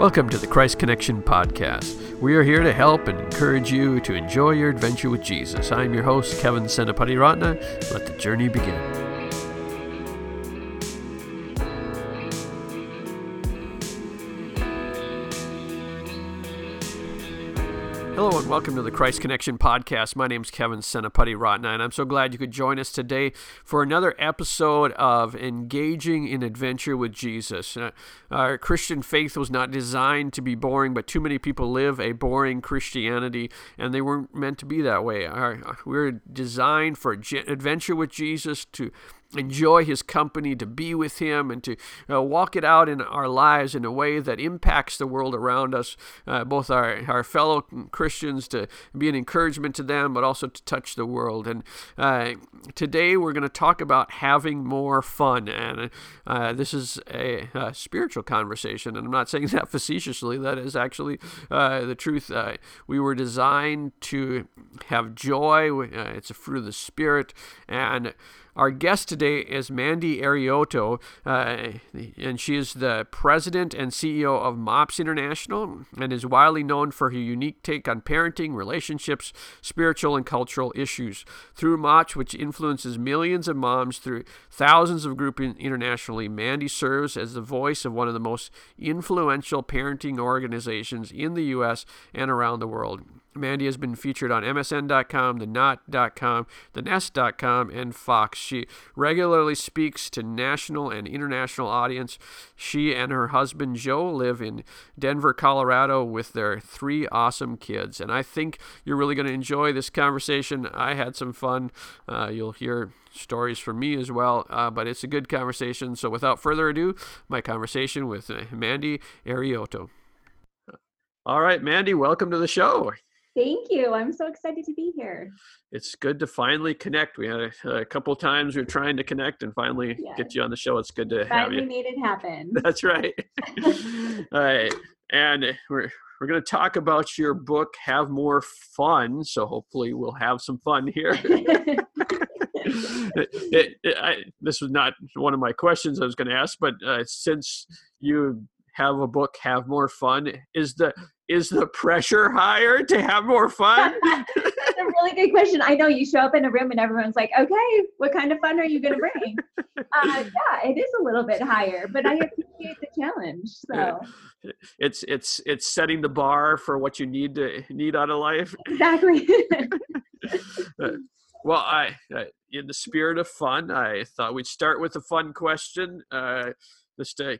Welcome to the Christ Connection Podcast. We are here to help and encourage you to enjoy your adventure with Jesus. I'm your host, Kevin Senapatiratne. Let the journey begin. Welcome to the Christ Connection podcast. My name is Kevin Senapatiratne, and I'm so glad you could join us today for another episode of Engaging in Adventure with Jesus. Uh, our Christian faith was not designed to be boring, but too many people live a boring Christianity, and they weren't meant to be that way. We're designed for adventure with Jesus to enjoy his company, to be with him, and to uh, walk it out in our lives in a way that impacts the world around us, uh, both our, our fellow Christians, to be an encouragement to them, but also to touch the world. And uh, today we're going to talk about having more fun. And uh, this is a, a, spiritual conversation, and I'm not saying that facetiously, that is actually uh, the truth. Uh, we were designed to have joy, it's a fruit of the Spirit, and our guest today is Mandy Arioto, uh, and she is the president and CEO of MOPS International and is widely known for her unique take on parenting, relationships, spiritual, and cultural issues. Through MOPS, which influences millions of moms through thousands of groups internationally, Mandy serves as the voice of one of the most influential parenting organizations in the U.S. and around the world. Mandy has been featured on MSN.com, The Knot.com, The Nest.com, and Fox. She regularly speaks to national and international audience. She and her husband Joe live in Denver, Colorado, with their three awesome kids. And I think you're really going to enjoy this conversation. I had some fun. Uh, you'll hear stories from me as well, uh, but it's a good conversation. So without further ado, my conversation with uh, Mandy Arioto. All right, Mandy, welcome to the show. Thank you. I'm so excited to be here. It's good to finally connect. We had a, a couple times we are trying to connect and finally yes. get you on the show. It's good to finally have you. made it happen. That's right. All right. And we're we're going to talk about your book have more fun so hopefully we'll have some fun here it, it, I, this was not one of my questions i was going to ask but uh, since you have a book have more fun is the is the pressure higher to have more fun? That's a really good question. I know you show up in a room and everyone's like okay what kind of fun are you going to bring? Uh, yeah it is a little bit higher but i appreciate the challenge so. It's it's it's setting the bar for what you need to need out of life. Exactly. Uh, well i uh, in the spirit of fun i thought we'd start with a fun question. Uh, just to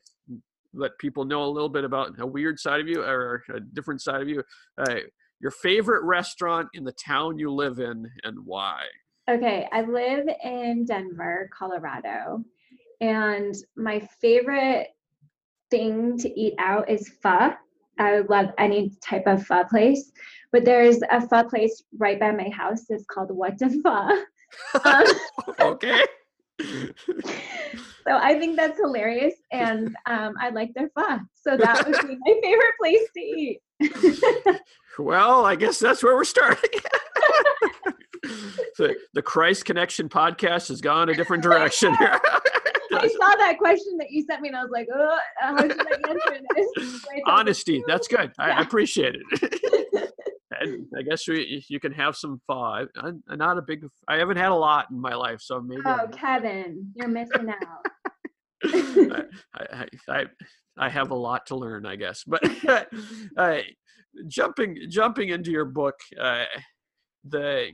let people know a little bit about a weird side of you or a different side of you. Uh, your favorite restaurant in the town you live in and why? Okay, I live in Denver, Colorado, and my favorite thing to eat out is pho. I would love any type of pho place, but there's a pho place right by my house. It's called What the Pho. Um, okay. so I think that's hilarious, and um, I like their pho. So that would be my favorite place to eat. well, I guess that's where we're starting. the, the Christ Connection podcast has gone a different direction here. I saw that question that you sent me, and I was like, "Oh, how should I answer this?" Honesty, that's good. I, yeah. I appreciate it. And I guess we, you can have some fun. I'm, not a big. I haven't had a lot in my life, so maybe. Oh, I'm, Kevin, you're missing out. I, I, I, I have a lot to learn, I guess. But uh, jumping jumping into your book, uh, the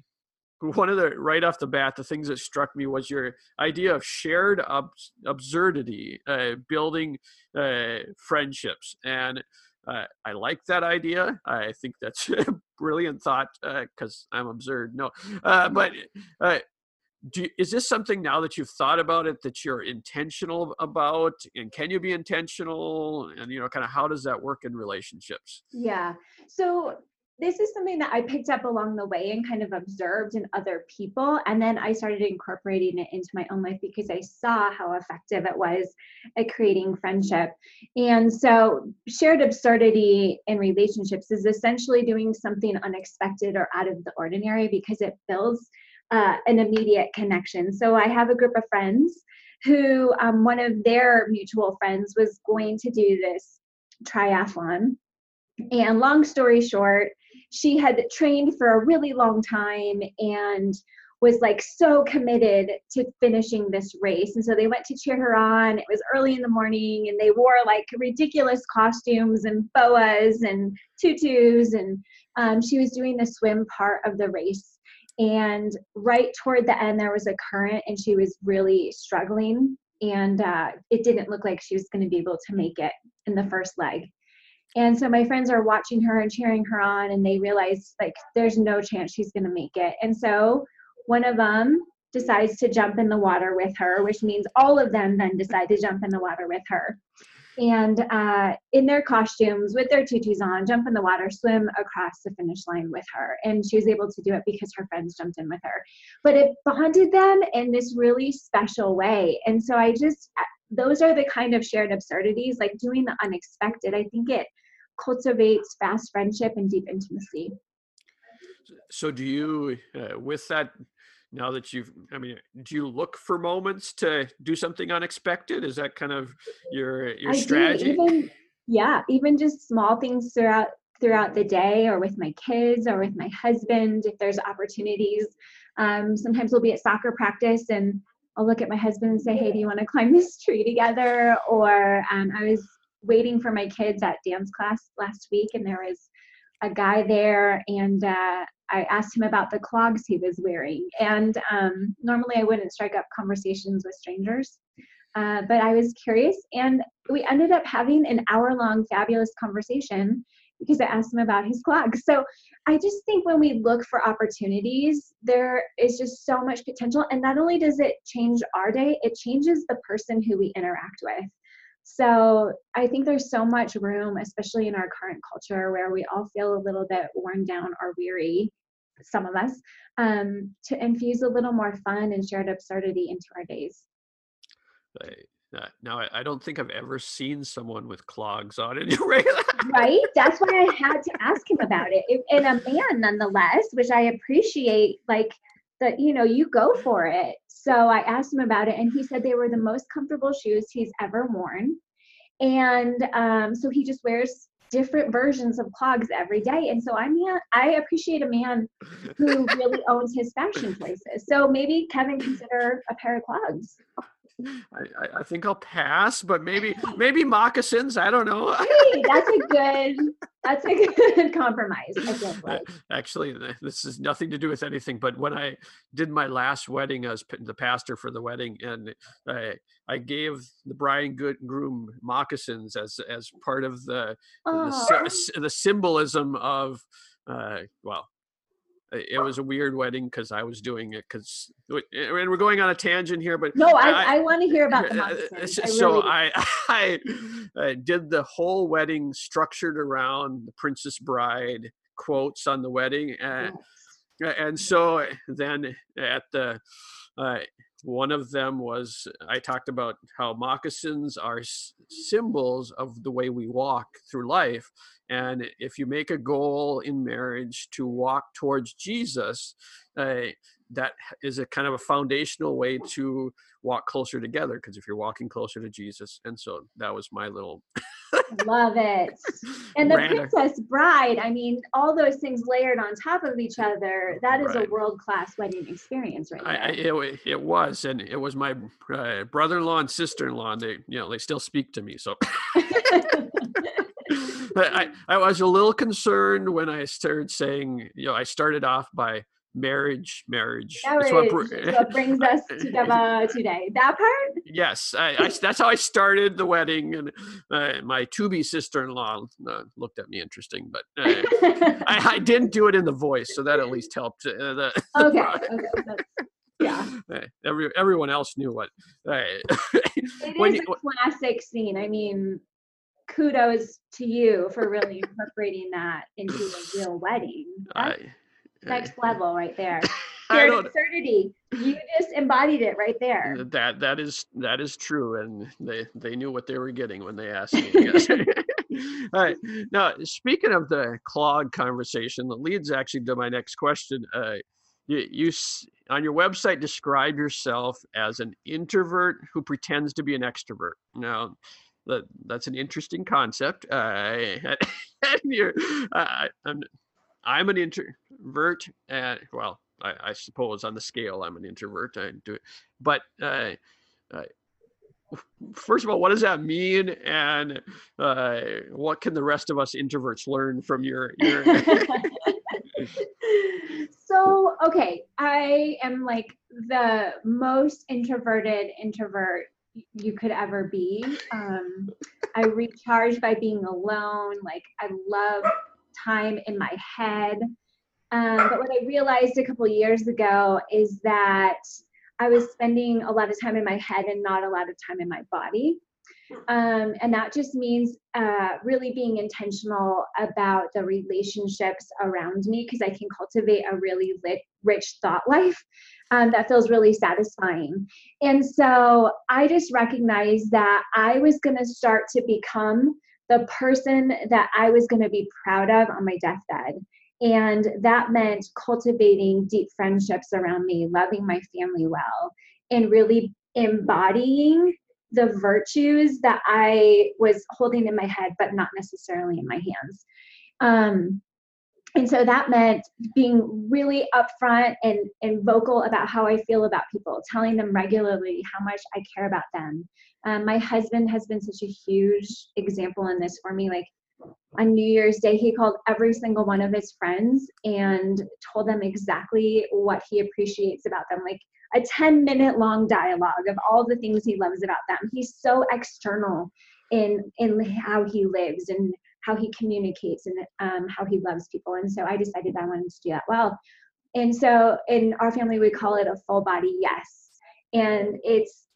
one of the right off the bat, the things that struck me was your idea of shared ab- absurdity, uh, building uh, friendships, and uh, I like that idea. I think that's a brilliant thought because uh, I'm absurd. No, uh, but uh, you, is this something now that you've thought about it that you're intentional about, and can you be intentional? And you know, kind of how does that work in relationships? Yeah. So this is something that I picked up along the way and kind of observed in other people. And then I started incorporating it into my own life because I saw how effective it was at creating friendship. And so, shared absurdity in relationships is essentially doing something unexpected or out of the ordinary because it builds uh, an immediate connection. So, I have a group of friends who um, one of their mutual friends was going to do this triathlon. And long story short, she had trained for a really long time and was like so committed to finishing this race. And so they went to cheer her on. It was early in the morning and they wore like ridiculous costumes and boas and tutus. And um, she was doing the swim part of the race. And right toward the end, there was a current and she was really struggling. And uh, it didn't look like she was going to be able to make it in the first leg. And so my friends are watching her and cheering her on, and they realize like there's no chance she's going to make it. And so one of them decides to jump in the water with her, which means all of them then decide to jump in the water with her. And uh, in their costumes, with their tutus on, jump in the water, swim across the finish line with her. And she was able to do it because her friends jumped in with her. But it bonded them in this really special way. And so I just, those are the kind of shared absurdities, like doing the unexpected. I think it cultivates fast friendship and deep intimacy. So, do you, uh, with that now that you've i mean do you look for moments to do something unexpected is that kind of your your I strategy even, yeah even just small things throughout throughout the day or with my kids or with my husband if there's opportunities um, sometimes we'll be at soccer practice and i'll look at my husband and say hey do you want to climb this tree together or um, i was waiting for my kids at dance class last week and there was a guy there and uh, I asked him about the clogs he was wearing. And um, normally I wouldn't strike up conversations with strangers, uh, but I was curious. And we ended up having an hour long fabulous conversation because I asked him about his clogs. So I just think when we look for opportunities, there is just so much potential. And not only does it change our day, it changes the person who we interact with. So I think there's so much room, especially in our current culture where we all feel a little bit worn down or weary, some of us, um, to infuse a little more fun and shared absurdity into our days. Uh, now, I, don't think I've ever seen someone with clogs on anyway. right? That's why I had to ask him about it. it. And a man, nonetheless, which I appreciate, like, that you know you go for it so i asked him about it and he said they were the most comfortable shoes he's ever worn and um, so he just wears different versions of clogs every day and so i mean i appreciate a man who really owns his fashion choices so maybe kevin consider a pair of clogs I, I think I'll pass, but maybe maybe moccasins. I don't know. hey, that's a good that's a good compromise. Like. Actually, this has nothing to do with anything. But when I did my last wedding as the pastor for the wedding, and I I gave the bride and groom moccasins as as part of the the, the, symbolism of uh, well it was a weird wedding because I was doing it because eh, and we're going on a tangent here, but no, I, I, I want to hear about the eh, eh, moccasins. I so really I, I, I did the whole wedding structured around the Princess Bride quotes on the wedding, and yes. and so then at the uh, one of them was I talked about how moccasins are s- symbols of the way we walk through life. And if you make a goal in marriage to walk towards Jesus, uh, that is a kind of a foundational way to walk closer together because if you're walking closer to jesus and so that was my little love it and the princess bride i mean all those things layered on top of each other that is right. a world-class wedding experience right I, I, it, it was and it was my uh, brother-in-law and sister-in-law and they you know they still speak to me so I, I was a little concerned when I started saying, you know, I started off by marriage, marriage. Marriage. What, br- what, brings us together today. That part? Yes, I, I, that's how I started the wedding, and uh, my to-be sister-in-law uh, looked at me interesting, but uh, I, I, didn't do it in the voice, so that at least helped. Uh, the, okay. okay. yeah. Every everyone else knew what. it is a classic scene. I mean, kudos to you for really incorporating that into a real wedding. That's, next level right there. absurdity. You just embodied it right there. That that is that is true, and they they knew what they were getting when they asked me. All right. Now, speaking of the clog conversation, that leads actually to my next question. Uh, you, you on your website describe yourself as an introvert who pretends to be an extrovert. Now, that that's an interesting concept. Uh, you're, uh, I'm, I'm an introvert, and well, I, I, suppose on the scale I'm an introvert. I do it, but uh, uh, first of all, what does that mean, and uh, what can the rest of us introverts learn from your your? so okay, I am like the most introverted introvert you could ever be. Um, I recharge by being alone. Like I love time in my head. Um, but what I realized a couple years ago is that I was spending a lot of time in my head and not a lot of time in my body. Um, and that just means uh, really being intentional about the relationships around me because I can cultivate a really lit, rich thought life um, that feels really satisfying. And so I just recognized that I was going to start to become the person that I was going to be proud of on my deathbed. And that meant cultivating deep friendships around me, loving my family well, and really embodying the virtues that I was holding in my head, but not necessarily in my hands. Um, and so that meant being really upfront and, and vocal about how I feel about people, telling them regularly how much I care about them. Um, my husband has been such a huge example in this for me. Like on New Year's Day, he called every single one of his friends and told them exactly what he appreciates about them. Like a 10 minute long dialogue of all the things he loves about them. He's so external in in how he lives and how he communicates and um, how he loves people. And so I decided I wanted to do that well. And so in our family, we call it a full body yes. And it's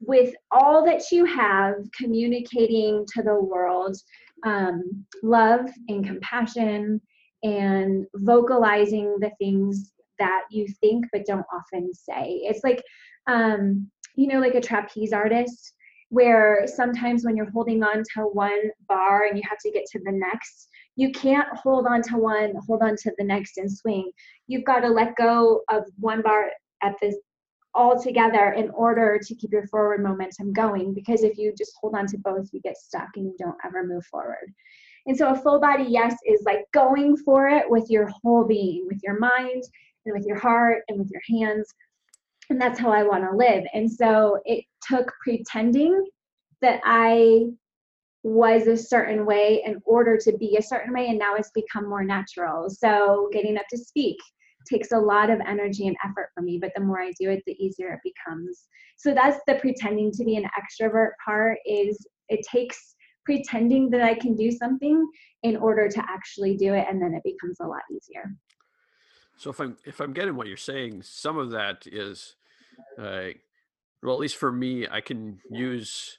with all that you have, communicating to the world um, love and compassion and vocalizing the things that you think but don't often say. It's like, um, you know, like a trapeze artist, where sometimes when you're holding on to one bar and you have to get to the next, you can't hold on to one, hold on to the next and swing. You've got to let go of one bar at this all together in order to keep your forward momentum going because if you just hold on to both you get stuck and you don't ever move forward and so a full body yes is like going for it with your whole being with your mind and with your heart and with your hands. And that's how I want to live. And so it took pretending that I was a certain way in order to be a certain way. And now it's become more natural. So getting up to speak takes a lot of energy and effort for me. But the more I do it, the easier it becomes. So that's the pretending to be an extrovert part is it takes pretending that I can do something in order to actually do it. And then it becomes a lot easier. So if I'm if I'm getting what you're saying, some of that is, uh, well, at least for me, I can use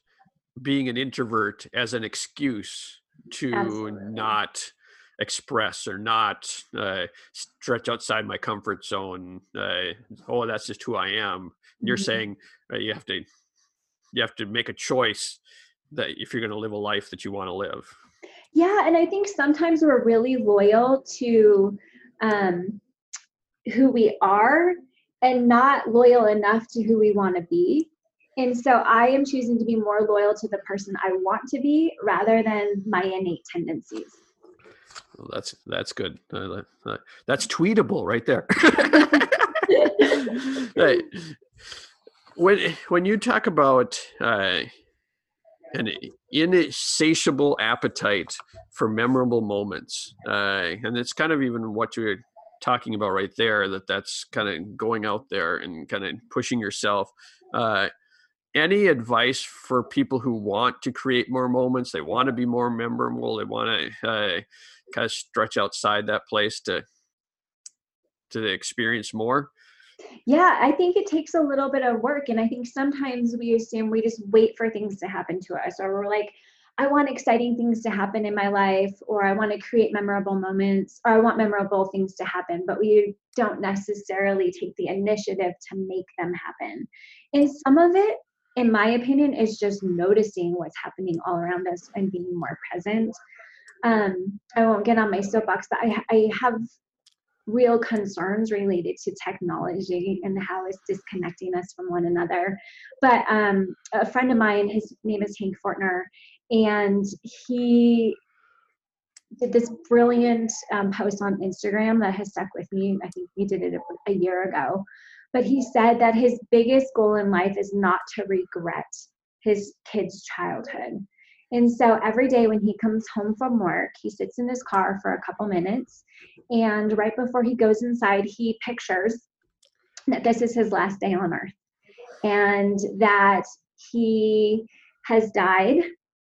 being an introvert as an excuse to Absolutely. not express or not uh, stretch outside my comfort zone. Uh, oh, that's just who I am. You're mm-hmm. saying uh, you have to you have to make a choice that if you're going to live a life that you want to live. Yeah, and I think sometimes we're really loyal to um, who we are and not loyal enough to who we want to be. And so I am choosing to be more loyal to the person I want to be rather than my innate tendencies. Well, that's that's good. Uh, uh, that's tweetable right there. right. When when you talk about uh, an insatiable appetite for memorable moments, uh, and it's kind of even what you're talking about right there that that's kind of going out there and kind of pushing yourself uh, any advice for people who want to create more moments they want to be more memorable they want to uh, kind of stretch outside that place to to experience more? Yeah i think it takes a little bit of work and i think sometimes we assume we just wait for things to happen to us or we're like I want exciting things to happen in my life, or I want to create memorable moments, or I want memorable things to happen, but we don't necessarily take the initiative to make them happen. And some of it, in my opinion, is just noticing what's happening all around us and being more present. Um, I won't get on my soapbox, but I, I have real concerns related to technology and how it's disconnecting us from one another. But um, a friend of mine, his name is Hank Fortner, and he did this brilliant um, post on Instagram that has stuck with me. I think he did it a, a year ago. But he said that his biggest goal in life is not to regret his kid's childhood. And so every day when he comes home from work, he sits in his car for a couple minutes. And right before he goes inside, he pictures that this is his last day on earth and that he has died.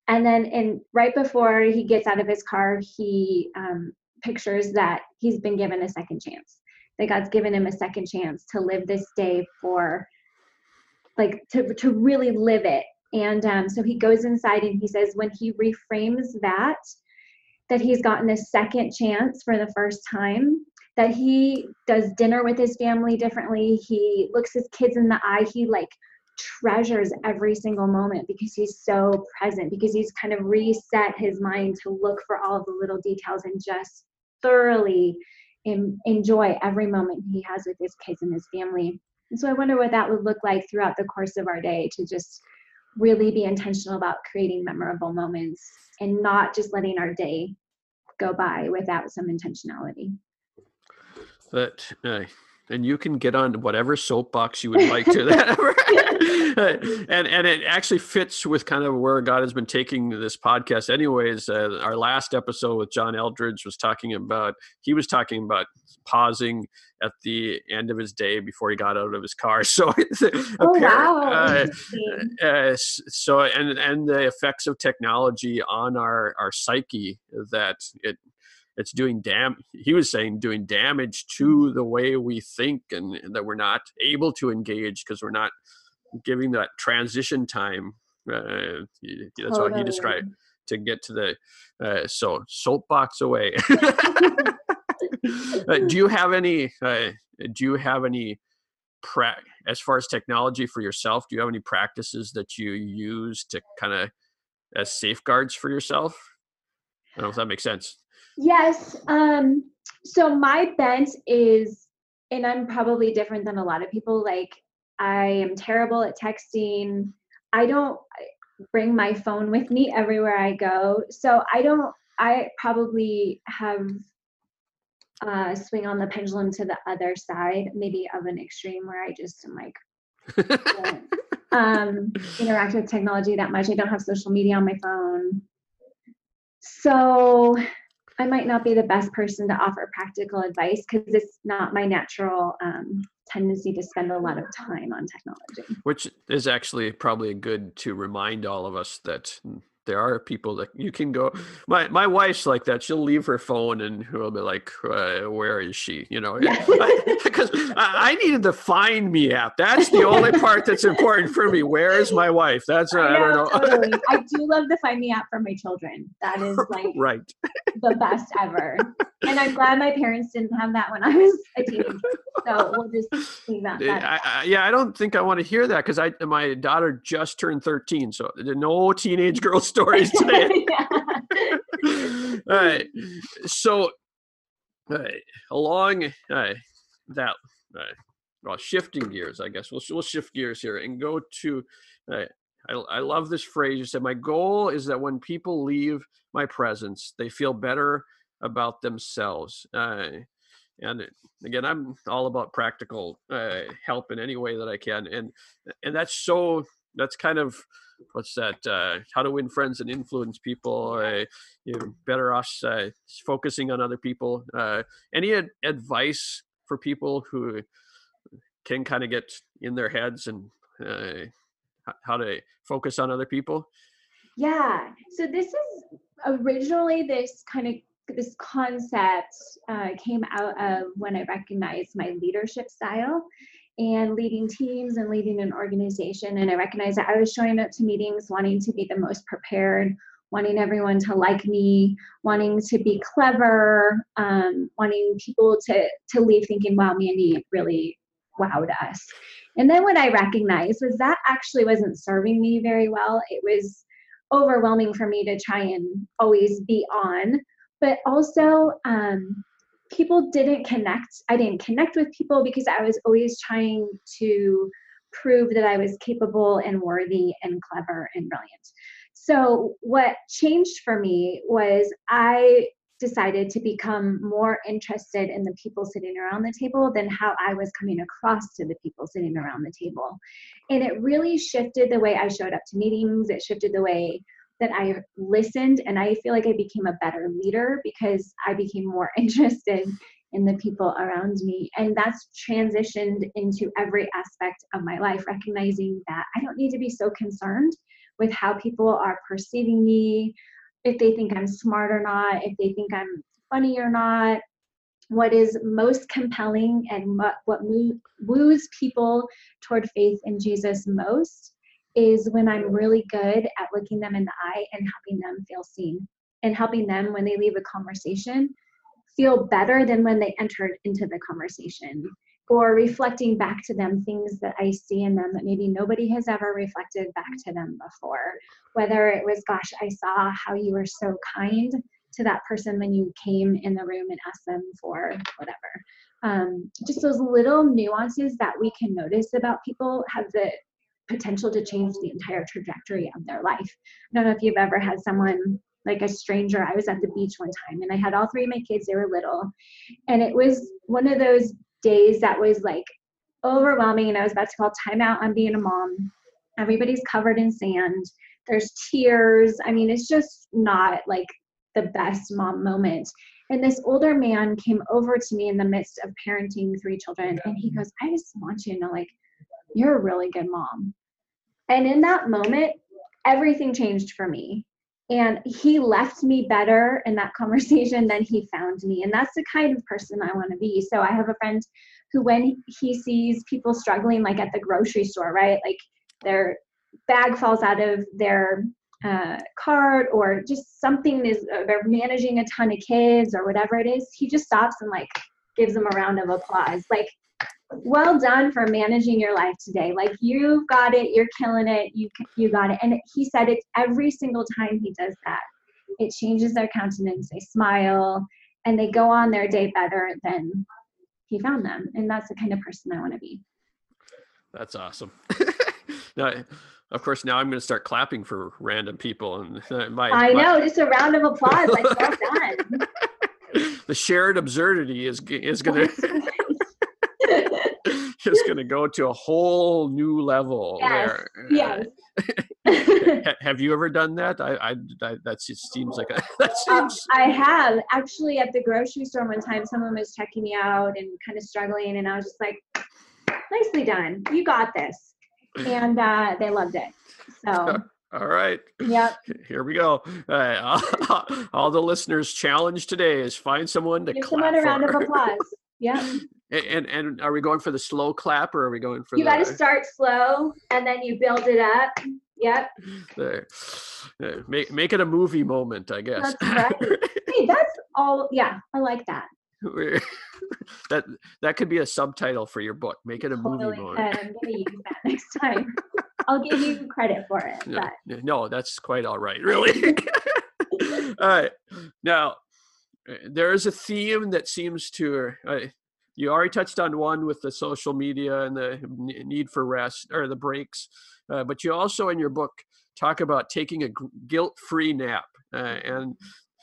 And then, in right before he gets out of his car, he um, pictures that he's been given a second chance, that God's given him a second chance to live this day for, like, to, to really live it and um, so he goes inside and he says, when he reframes that, that he's gotten a second chance for the first time, that he does dinner with his family differently. He looks his kids in the eye. He like treasures every single moment because he's so present, because he's kind of reset his mind to look for all of the little details and just thoroughly enjoy every moment he has with his kids and his family. And so I wonder what that would look like throughout the course of our day to just really be intentional about creating memorable moments and not just letting our day go by without some intentionality. That uh, and you can get on whatever soapbox you would like to that and and it actually fits with kind of where god has been taking this podcast anyways. Uh, our last episode with john Eldredge was talking about he was talking about pausing at the end of his day before he got out of his car. So oh, wow. Uh, uh, so and and the effects of technology on our our psyche that it it's doing dam he was saying doing damage to the way we think and, and that we're not able to engage because we're not giving that transition time uh, that's totally. how he described to get to the uh, so soapbox away uh, do you have any uh, do you have any pra- as far as technology for yourself do you have any practices that you use to kind of as safeguards for yourself i don't know if that makes sense Yes. Um, so my bent is, and I'm probably different than a lot of people. Like, I am terrible at texting. I don't bring my phone with me everywhere I go. So I don't, I probably have uh, swing on the pendulum to the other side, maybe of an extreme where I just am like, um, interact with technology that much. I don't have social media on my phone. So I might not be the best person to offer practical advice because it's not my natural um, tendency to spend a lot of time on technology. Which is actually probably good to remind all of us that there are people that you can go my my wife's like that. She'll leave her phone and we'll be like uh, where is she? You know? Because I, I, needed the find me app. That's the only part that's important for me. Where is my wife? That's uh, I, know, I, don't know. totally. i do love the find me app for my children. That is like right. the best ever and i'm glad my parents didn't have that when i was a teenager so we'll just leave that, that. I, yeah i don't think i want to hear that because i my daughter just turned 13 so no teenage girl stories today. All right. So, uh, along uh, that, uh, well, shifting gears, I guess we'll we'll shift gears here and go to. I, I love this phrase. You said, "My goal is that when people leave my presence, they feel better about themselves." Uh, and again, I'm all about practical uh, help in any way that I can, and and that's so that's kind of what's that uh, how to win friends and influence people uh, you're better off uh, focusing on other people uh, any ad- advice for people who can kind of get in their heads and uh, how to focus on other people yeah so this is originally this kind of this concept uh, came out of when i recognized my leadership style and leading teams and leading an organization. And I recognized that I was showing up to meetings wanting to be the most prepared, wanting everyone to like me, wanting to be clever, um, wanting people to to leave thinking, "Wow, Mandy really wowed us." And then what I recognized was that actually wasn't serving me very well. It was overwhelming for me to try and always be on, but also um, people didn't connect. I didn't connect with people because I was always trying to prove that I was capable and worthy and clever and brilliant. So, what changed for me was I decided to become more interested in the people sitting around the table than how I was coming across to the people sitting around the table. And it really shifted the way I showed up to meetings, it shifted the way that I listened, and I feel like I became a better leader because I became more interested in the people around me. And that's transitioned into every aspect of my life, recognizing that I don't need to be so concerned with how people are perceiving me, if they think I'm smart or not, if they think I'm funny or not. What is most compelling and what, woos people toward faith in Jesus most is when I'm really good at looking them in the eye and helping them feel seen and helping them when they leave a conversation feel better than when they entered into the conversation or reflecting back to them things that I see in them that maybe nobody has ever reflected back to them before. Whether it was, gosh, I saw how you were so kind to that person when you came in the room and asked them for whatever. Um, just those little nuances that we can notice about people have the potential to change the entire trajectory of their life. I don't know if you've ever had someone like a stranger. I was at the beach one time and I had all three of my kids, they were little. And it was one of those days that was like overwhelming and I was about to call timeout on being a mom. Everybody's covered in sand. There's tears. I mean, it's just not like the best mom moment. And this older man came over to me in the midst of parenting three children and he goes, I just want you to know, like, you're a really good mom. And in that moment, everything changed for me. And he left me better in that conversation than he found me. And that's the kind of person i want to be. So i have a friend who when he sees people struggling like at the grocery store right like their bag falls out of their uh, cart or just something is uh, they're managing a ton of kids or whatever it is he just stops and like gives them a round of applause. Like well done for managing your life today. Like you've got it, you're killing it, you you got it. And he said it every single time he does that. It changes their countenance. They smile and they go on their day better than he found them. And that's the kind of person I want to be. That's awesome. now, of course, now I'm going to start clapping for random people. And my, I my... know, just a round of applause. Like, well done. the shared absurdity is is going to is going to go to a whole new level yes, there. Yes. have you ever done that? I, I, I that just seems like a, that uh, seems. Uh, I have actually at the grocery store one time. Someone was checking me out and kind of struggling, and I was just like, "Nicely done, you got this," and uh, they loved it. So. All right. Yep. Here we go. Uh, all, all the listeners' challenge today is find someone to Give clap someone a round of applause. Yeah. And, and are we going for the slow clap or are we going for you got to start slow and then you build it up. Yep. There. Make make it a movie moment, I guess. That's right. hey, that's all. Yeah, I like that. that that could be a subtitle for your book. Make it a totally movie moment. I'm gonna use that next time. I'll give you credit for it. No, but. no that's quite all right, really. all right. Now, there is a theme that seems to uh, you already touched on one with the social media and the need for rest or the breaks, uh, but you also in your book talk about taking a guilt-free nap. Uh, and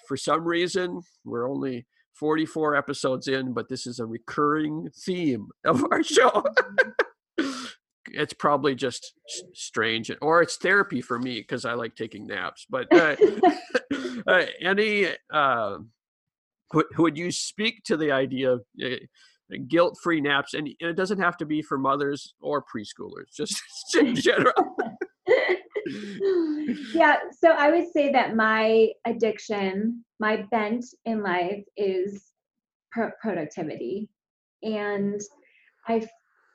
for some reason, we're only 44 episodes in, but this is a recurring theme of our show. it's probably just strange, or it's therapy for me because I like taking naps. But uh, uh any, uh, would you speak to the idea of uh, guilt free naps. And it doesn't have to be for mothers or preschoolers, just in general. yeah. So I would say that my addiction, my bent in life is pro- productivity. And I,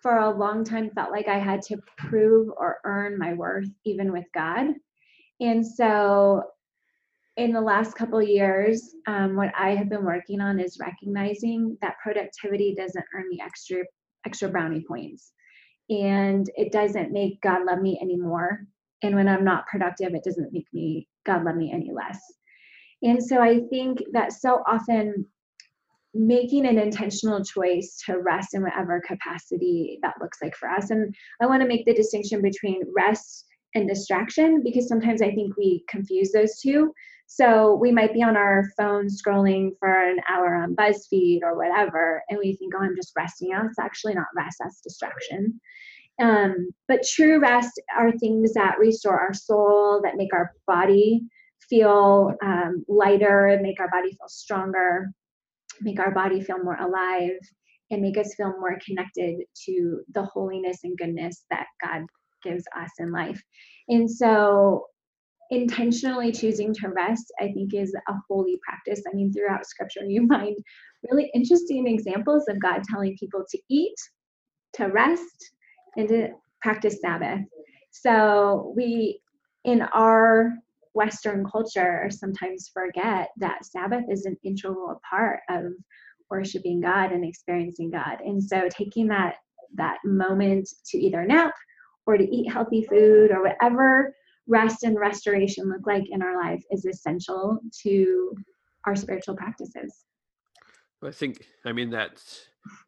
for a long time, felt like I had to prove or earn my worth, even with God. And so in the last couple years, um, what I have been working on is recognizing that productivity doesn't earn me extra extra brownie points, and it doesn't make God love me anymore. And when I'm not productive, it doesn't make me God love me any less. And so I think that so often making an intentional choice to rest in whatever capacity that looks like for us. And I want to make the distinction between rest and distraction because sometimes I think we confuse those two. So we might be on our phone scrolling for an hour on BuzzFeed or whatever, and we think, oh, I'm just resting. out. it's actually not rest, that's distraction. Um, but true rest are things that restore our soul, that make our body feel um, lighter, make our body feel stronger, make our body feel more alive, and make us feel more connected to the holiness and goodness that God gives us in life. And so, intentionally choosing to rest, I think, is a holy practice. I mean, throughout scripture, you find really interesting examples of God telling people to eat, to rest, and to practice Sabbath. So, we, in our Western culture, sometimes forget that Sabbath is an integral part of worshiping God and experiencing God. And so, taking that that moment to either nap or to eat healthy food or whatever rest and restoration look like in our life is essential to our spiritual practices. I think, I mean, that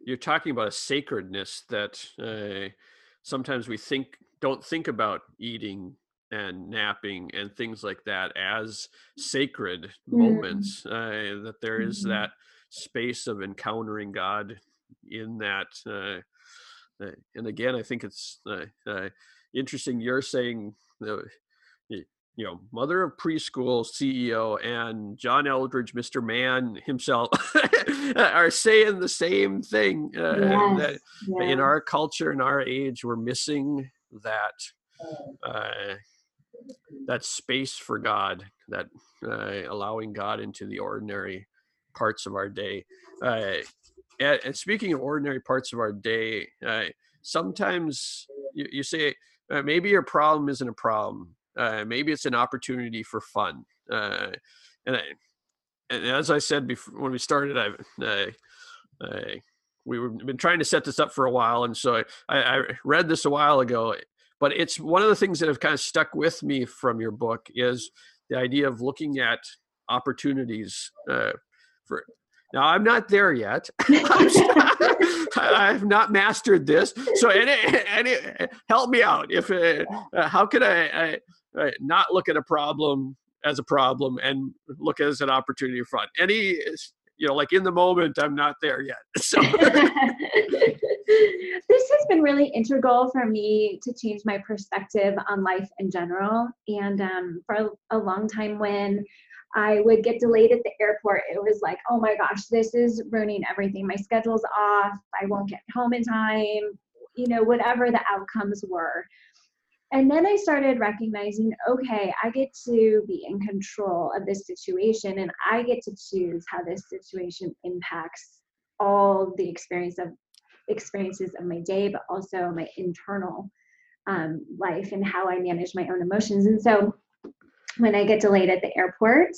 you're talking about a sacredness that uh, sometimes we think, don't think about eating and napping and things like that as sacred mm. moments, uh, that there is mm-hmm. that space of encountering God in that. Uh, uh, and again, I think it's uh, uh, interesting. You're saying, you know, mother of preschool CEO and John Eldredge, Mr. Man himself, are saying the same thing. Yes, that. In our culture, in our age, we're missing that uh, that space for God, that uh, allowing God into the ordinary parts of our day. Uh, and, and, speaking of ordinary parts of our day, uh, sometimes you, you say uh, maybe your problem isn't a problem. Uh, maybe it's an opportunity for fun. Uh, and, I, and as I said before when we started, I, I we were been trying to set this up for a while, and so I, I, read this a while ago. But it's one of the things that have kind of stuck with me from your book is the idea of looking at opportunities uh, for now, I'm not there yet. I have not mastered this. So, any, any, help me out. If uh, how could I, I, not look at a problem as a problem and look as an opportunity for fun? Any, you know, like in the moment, I'm not there yet. So. this has been really integral for me to change my perspective on life in general. And um, for a long time, when I would get delayed at the airport. It was like, oh my gosh, this is ruining everything. My schedule's off. I won't get home in time, you know, whatever the outcomes were. And then I started recognizing, okay, I get to be in control of this situation and I get to choose how this situation impacts all the experience of experiences of my day, but also my internal um, life and how I manage my own emotions. And so when I get delayed at the airport.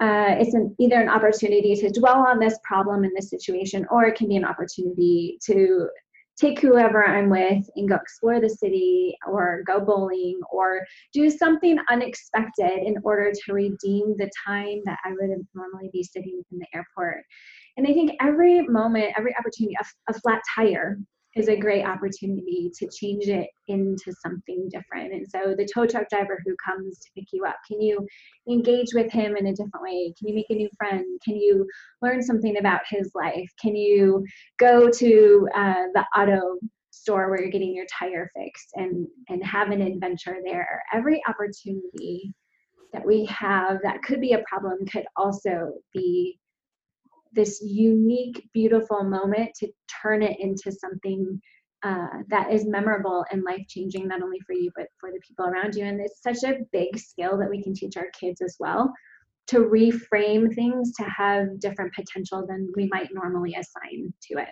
Uh, it's an, either an opportunity to dwell on this problem in this situation, or it can be an opportunity to take whoever I'm with and go explore the city, or go bowling, or do something unexpected in order to redeem the time that I would normally be sitting in the airport. And I think every moment, every opportunity, a, a flat tire is a great opportunity to change it into something different. And so the tow truck driver who comes to pick you up, can you engage with him in a different way? Can you make a new friend? Can you learn something about his life? Can you go to uh, the auto store where you're getting your tire fixed and and have an adventure there? Every opportunity that we have that could be a problem could also be this unique, beautiful moment to turn it into something uh, that is memorable and life changing, not only for you, but for the people around you. And it's such a big skill that we can teach our kids as well to reframe things to have different potential than we might normally assign to it.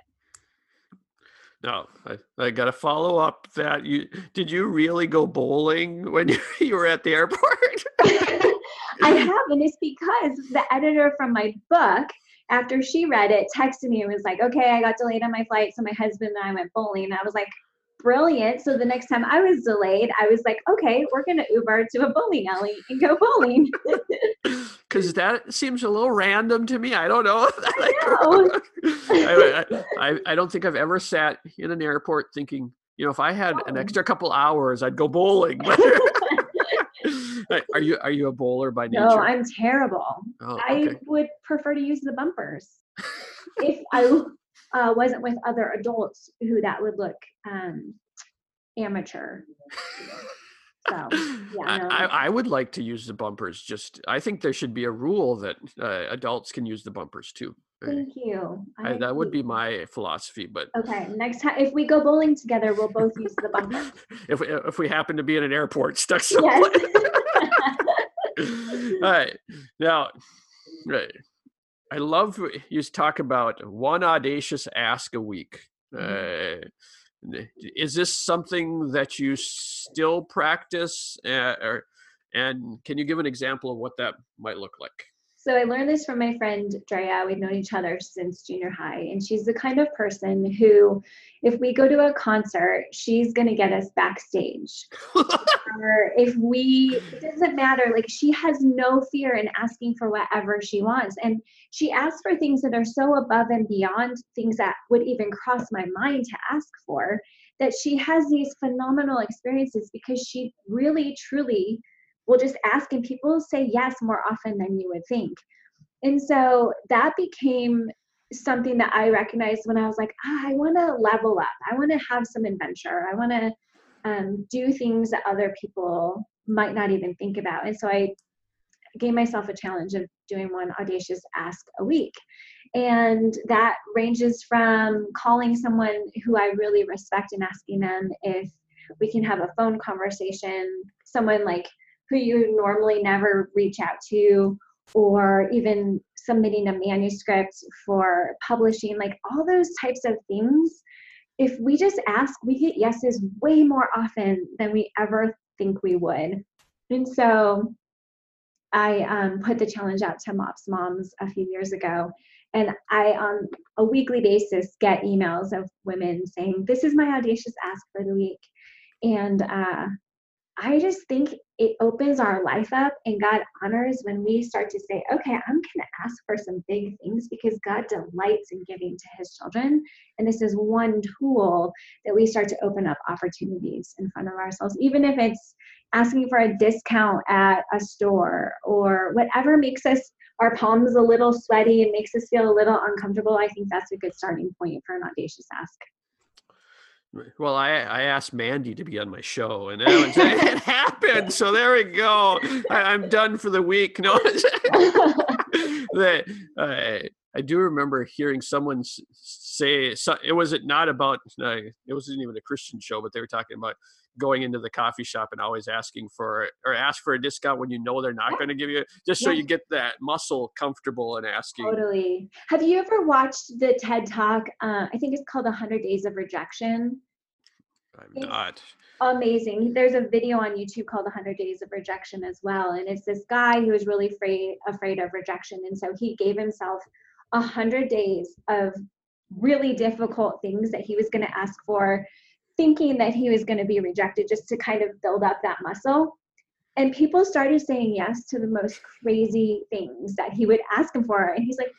No, I, I got to follow up that you did you really go bowling when you, you were at the airport? I have, and it's because the editor from my book after she read it, texted me and was like, okay, I got delayed on my flight. So my husband and I went bowling. And I was like, brilliant. So the next time I was delayed, I was like, okay, we're going to Uber to a bowling alley and go bowling. Because that seems a little random to me. I don't know. I, I, I, I don't think I've ever sat in an airport thinking, you know, if I had an extra couple hours, I'd go bowling. Are you are you a bowler by nature? no, I'm terrible. oh, I would prefer to use the bumpers if I uh, wasn't with other adults who that would look um, amateur. So, yeah, I, no. I, I would like to use the bumpers. Just I think there should be a rule that uh, adults can use the bumpers too. Uh, Thank you. I, that would be my philosophy. But Okay, next time if we go bowling together, we'll both use the bumper. if we, if we happen to be in an airport stuck somewhere. yes. All right. Now, right. I love you talk about one audacious ask a week. Mm-hmm. Uh, is this something that you still practice? Uh, or, and can you give an example of what that might look like? So I learned this from my friend Drea. We've known each other since junior high, and she's the kind of person who, if we go to a concert, she's gonna get us backstage. or if we, it doesn't matter. Like she has no fear in asking for whatever she wants, and she asks for things that are so above and beyond things that would even cross my mind to ask for. That she has these phenomenal experiences because she really, truly will just ask and people say yes more often than you would think. And so that became something that I recognized when I was like, ah, I want to level up. I want to have some adventure. I want to um, do things that other people might not even think about. And so I gave myself a challenge of doing one audacious ask a week. And that ranges from calling someone who I really respect and asking them if we can have a phone conversation, someone like who you normally never reach out to, or even submitting a manuscript for publishing, like all those types of things. If we just ask, we get yeses way more often than we ever think we would. And so I um, put the challenge out to MOPS moms a few years ago. And I, on a weekly basis, get emails of women saying, This is my audacious ask for the week. And uh, I just think it opens our life up and God honors when we start to say, okay, I'm going to ask for some big things because God delights in giving to his children. And this is one tool that we start to open up opportunities in front of ourselves, even if it's asking for a discount at a store or whatever makes us our palms a little sweaty and makes us feel a little uncomfortable. I think that's a good starting point for an audacious ask. Well, I I asked Mandy to be on my show, and was, it happened. So there we go. I, I'm done for the week. No, that I I do remember hearing someone say so, it was it not about uh, it wasn't even a Christian show, but they were talking about going into the coffee shop and always asking for or ask for a discount when you know they're not Yeah. going to give you just so Yeah. you get that muscle comfortable in asking. Totally. Have you ever watched the TED Talk? Uh, I think it's called 100 Days of Rejection. I'm It's- not. Amazing. There's a video on YouTube called 100 Days of Rejection as well. And it's this guy who is really afraid, afraid of rejection. And so he gave himself 100 days of really difficult things that he was going to ask for, thinking that he was going to be rejected just to kind of build up that muscle. And people started saying yes to the most crazy things that he would ask him for. And he's like,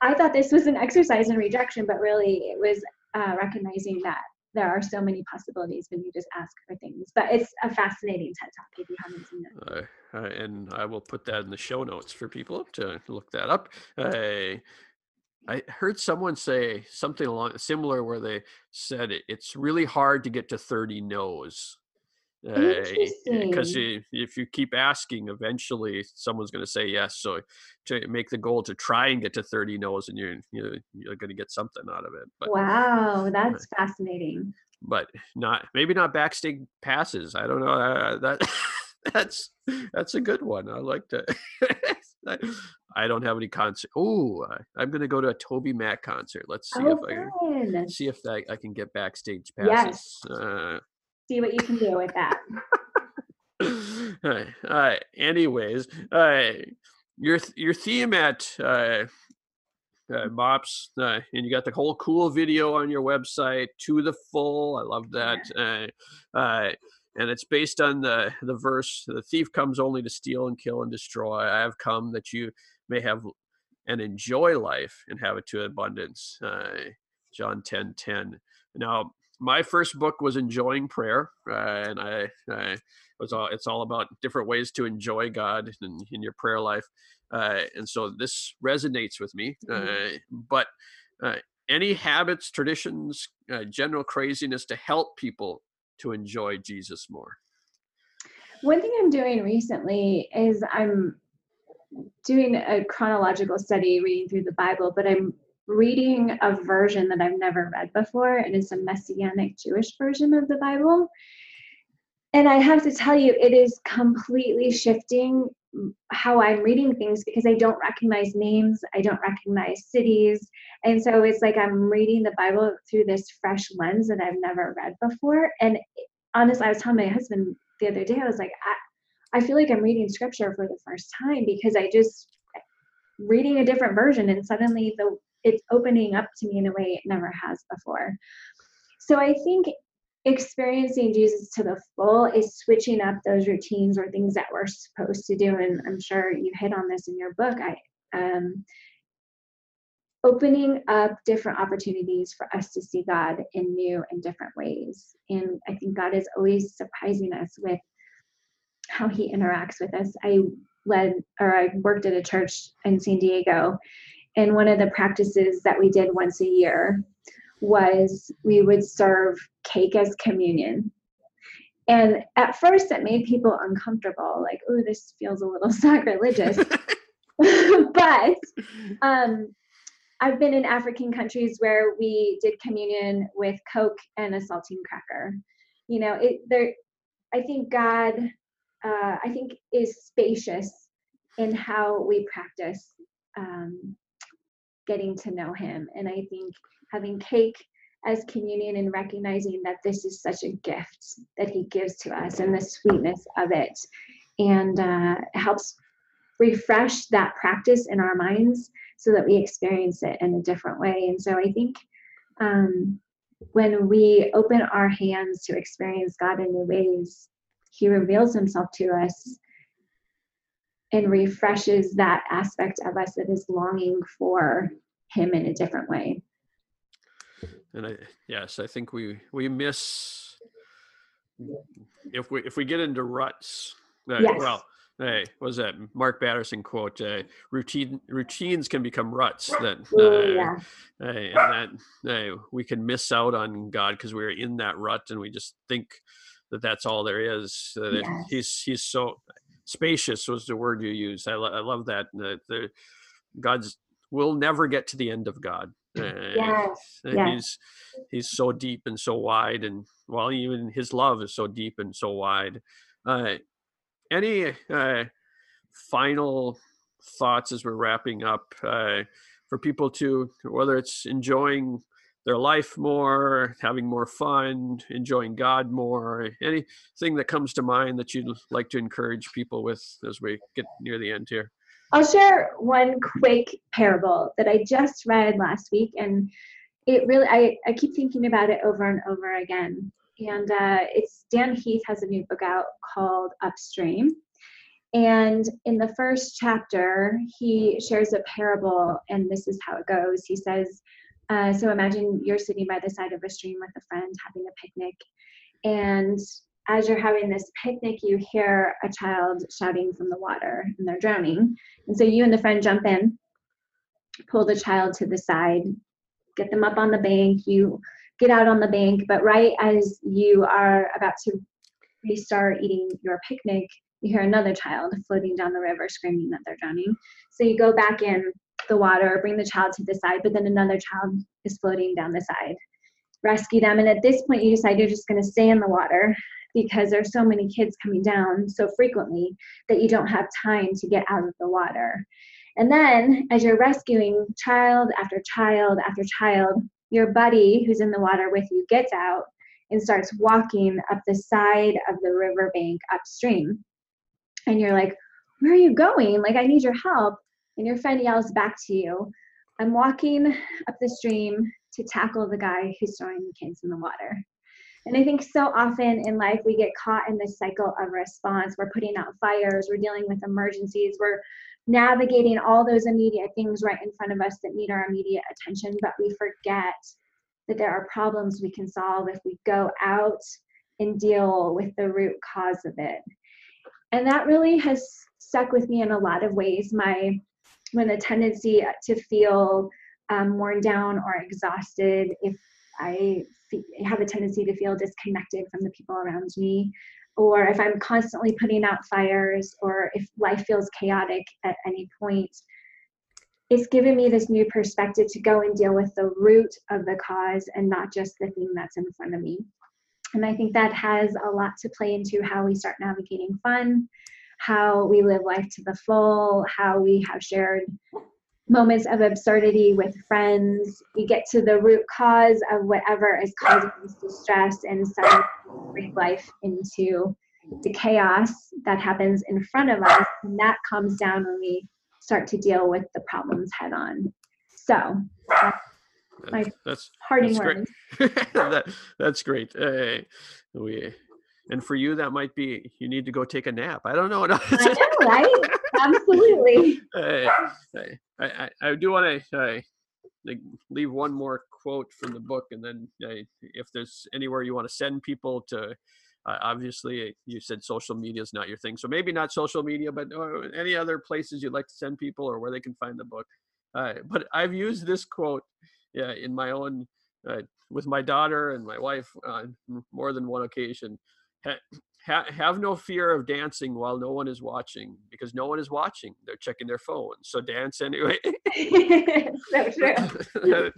I thought this was an exercise in rejection, but really it was uh, recognizing that there are so many possibilities when you just ask for things. But it's a fascinating TED Talk if you haven't seen it. Uh, and I will put that in the show notes for people to look that up. Uh, I heard someone say something along similar where they said it, it's really hard to get to 30 no's. Because Interesting. if you keep asking, eventually someone's going to say yes. So to make the goal to try and get to 30 no's, and you're you're, you're going to get something out of it. But Wow, that's fascinating. but not maybe not backstage passes. I don't know. Uh, that that's that's a good one. I like to. I, I don't have any concert. Oh, I'm going to go to a Toby Mac concert. Let's see Oh, if I can see if I, I can get backstage Yes. passes. Uh, See what you can do with that. uh, uh, anyways, uh, your your theme at uh, uh, mops, uh, and you got the whole cool video on your website to the full. I love that. Uh, uh, and it's based on the the verse: "The thief comes only to steal and kill and destroy. I have come that you may have and enjoy life and have it to abundance." Uh, John ten ten. Now, my first book was enjoying prayer, uh, and I, I was all it's all about different ways to enjoy God in, in your prayer life, uh, and so this resonates with me. Mm-hmm. Uh, but uh, any habits, traditions, uh, general craziness to help people to enjoy Jesus more. One thing I'm doing recently is I'm doing a chronological study, reading through the Bible, but I'm reading a version that I've never read before, and it's a messianic Jewish version of the Bible. And I have to tell you, it is completely shifting how I'm reading things because I don't recognize names, I don't recognize cities. And so it's like I'm reading the Bible through this fresh lens that I've never read before. And honestly, I was telling my husband the other day, I was like, I, I feel like I'm reading scripture for the first time because I just reading a different version and suddenly the it's opening up to me in a way it never has before. So I think experiencing Jesus to the full is switching up those routines or things that we're supposed to do. And I'm sure you hit on this in your book. I um, opening up different opportunities for us to see God in new and different ways. And I think God is always surprising us with how He interacts with us. I led or I worked at a church in San Diego and one of the practices that we did once a year was we would serve cake as communion. And at first, it made people uncomfortable, like, oh, this feels a little sacrilegious. but um, I've been in African countries where we did communion with Coke and a saltine cracker. You know, it there. I think God, uh, I think, is spacious in how we practice um, getting to know him. And I think having cake as communion and recognizing that this is such a gift that he gives to us and the sweetness of it. And uh, helps refresh that practice in our minds so that we experience it in a different way. And so i think um, when we open our hands to experience god in new ways he reveals himself to us and refreshes that aspect of us that is longing for him in a different way and i yes i think we we miss if we if we get into ruts uh, yes. well hey was that mark batterson quote uh, routine routines can become ruts that uh, yeah. and that we can miss out on god because we're in that rut and we just think that that's all there is yes. he's he's so spacious was the word you used. I, lo- I love that. The, the, God's we'll never get to the end of God. Yes, yes. He's he's so deep and so wide, and well, even His love is so deep and so wide. Uh, any uh, final thoughts as we're wrapping up uh, for people to whether it's enjoying their life more, having more fun, enjoying God more. Anything that comes to mind that you'd like to encourage people with as we get near the end here? I'll share one quick parable that I just read last week, and it really I, I keep thinking about it over and over again. And uh, it's Dan Heath has a new book out called Upstream. And in the first chapter, he shares a parable, and this is how it goes. He says, uh, so imagine you're sitting by the side of a stream with a friend having a picnic. And as you're having this picnic, you hear a child shouting from the water and they're drowning. And so you and the friend jump in, pull the child to the side, get them up on the bank. You get out on the bank, but right as you are about to restart eating your picnic, you hear another child floating down the river screaming that they're drowning. So you go back in the water, bring the child to the side, but then another child is floating down the side. Rescue them. And at this point, you decide you're just going to stay in the water because there's so many kids coming down so frequently that you don't have time to get out of the water. And then, as you're rescuing child after child after child, your buddy who's in the water with you gets out and starts walking up the side of the riverbank upstream. And you're like, Where are you going? Like, I need your help. And your friend yells back to you, I'm walking up the stream to tackle the guy who's throwing the kids in the water. And I think so often in life we get caught in this cycle of response. We're putting out fires, we're dealing with emergencies, we're navigating all those immediate things right in front of us that need our immediate attention, but we forget that there are problems we can solve if we go out and deal with the root cause of it. And that really has stuck with me in a lot of ways. My when the tendency to feel um, worn down or exhausted, if I have a tendency to feel disconnected from the people around me, or if I'm constantly putting out fires, or if life feels chaotic at any point, it's given me this new perspective to go and deal with the root of the cause and not just the thing that's in front of me. And I think that has a lot to play into how we start navigating fun, how we live life to the full, how we have shared moments of absurdity with friends. We get to the root cause of whatever is causing us distress and suddenly bring life into the chaos that happens in front of us. And that comes down when we start to deal with the problems head on. So that's my that's, parting that's words. that, that's great. Uh, we and for you that might be you need to go take a nap i don't know i know right absolutely. I, I, I do want to like leave one more quote from the book and then uh, if there's anywhere you want to send people to uh, obviously you said social media is not your thing so maybe not social media but uh, any other places you'd like to send people or where they can find the book. Uh, but i've used this quote yeah, in my own uh, with my daughter and my wife on more than one occasion ha- have no fear of dancing while no one is watching because no one is watching. They're checking their phone. So dance anyway. so true.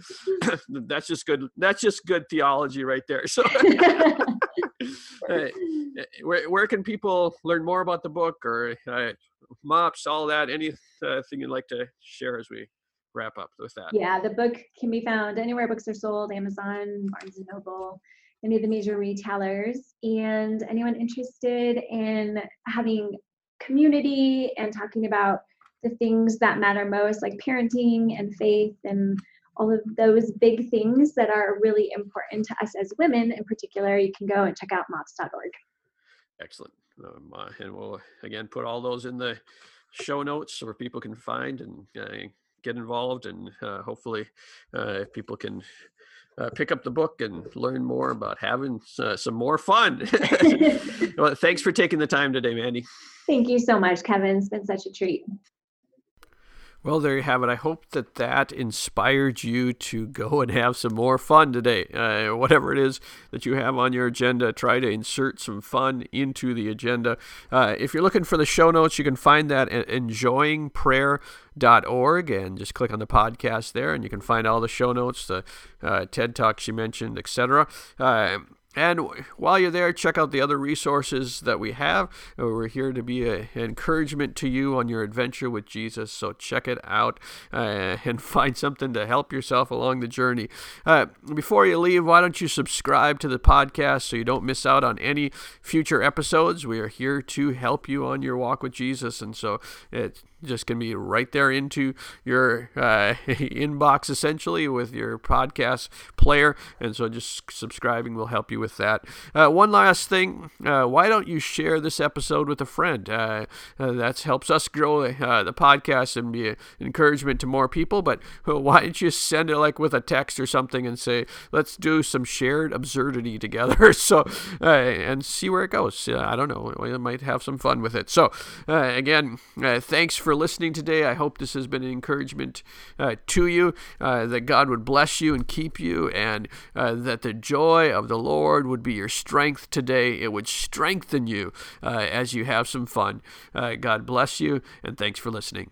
that's just good. That's just good theology right there. So where, where can people learn more about the book or uh, mops, all that, anything you'd like to share as we wrap up with that? Yeah, the book can be found anywhere books are sold, Amazon, Barnes and Noble any of the major retailers. And anyone interested in having community and talking about the things that matter most like parenting and faith and all of those big things that are really important to us as women in particular you can go and check out mops.org excellent. Um, uh, and we'll again put all those in the show notes where people can find and uh, get involved and uh, hopefully uh, people can uh, pick up the book and learn more about having uh, some more fun. well, thanks for taking the time today, Mandy. Thank you so much, Kevin. It's been such a treat. Well, there you have it. I hope that that inspired you to go and have some more fun today. Uh, whatever it is that you have on your agenda, try to insert some fun into the agenda. Uh, if you're looking for the show notes, you can find that at enjoyingprayer.org and just click on the podcast there, and you can find all the show notes, the uh, TED Talks you mentioned, etc. And while you're there, check out the other resources that we have. We're here to be an encouragement to you on your adventure with Jesus. So check it out uh, and find something to help yourself along the journey. Uh, before you leave, why don't you subscribe to the podcast so you don't miss out on any future episodes? We are here to help you on your walk with Jesus. And so it's just can be right there into your uh, inbox essentially with your podcast player. And so just subscribing will help you with that. Uh, one last thing uh, why don't you share this episode with a friend? Uh, uh, that helps us grow uh, the podcast and be an encouragement to more people. But why don't you send it like with a text or something and say let's do some shared absurdity together. So and see where it goes. I don't know. We might have some fun with it. So again thanks for listening today. I hope this has been an encouragement uh, to you, uh, that God would bless you and keep you, and uh, that the joy of the Lord would be your strength today. It would strengthen you uh, as you have some fun. Uh, God bless you, and thanks for listening.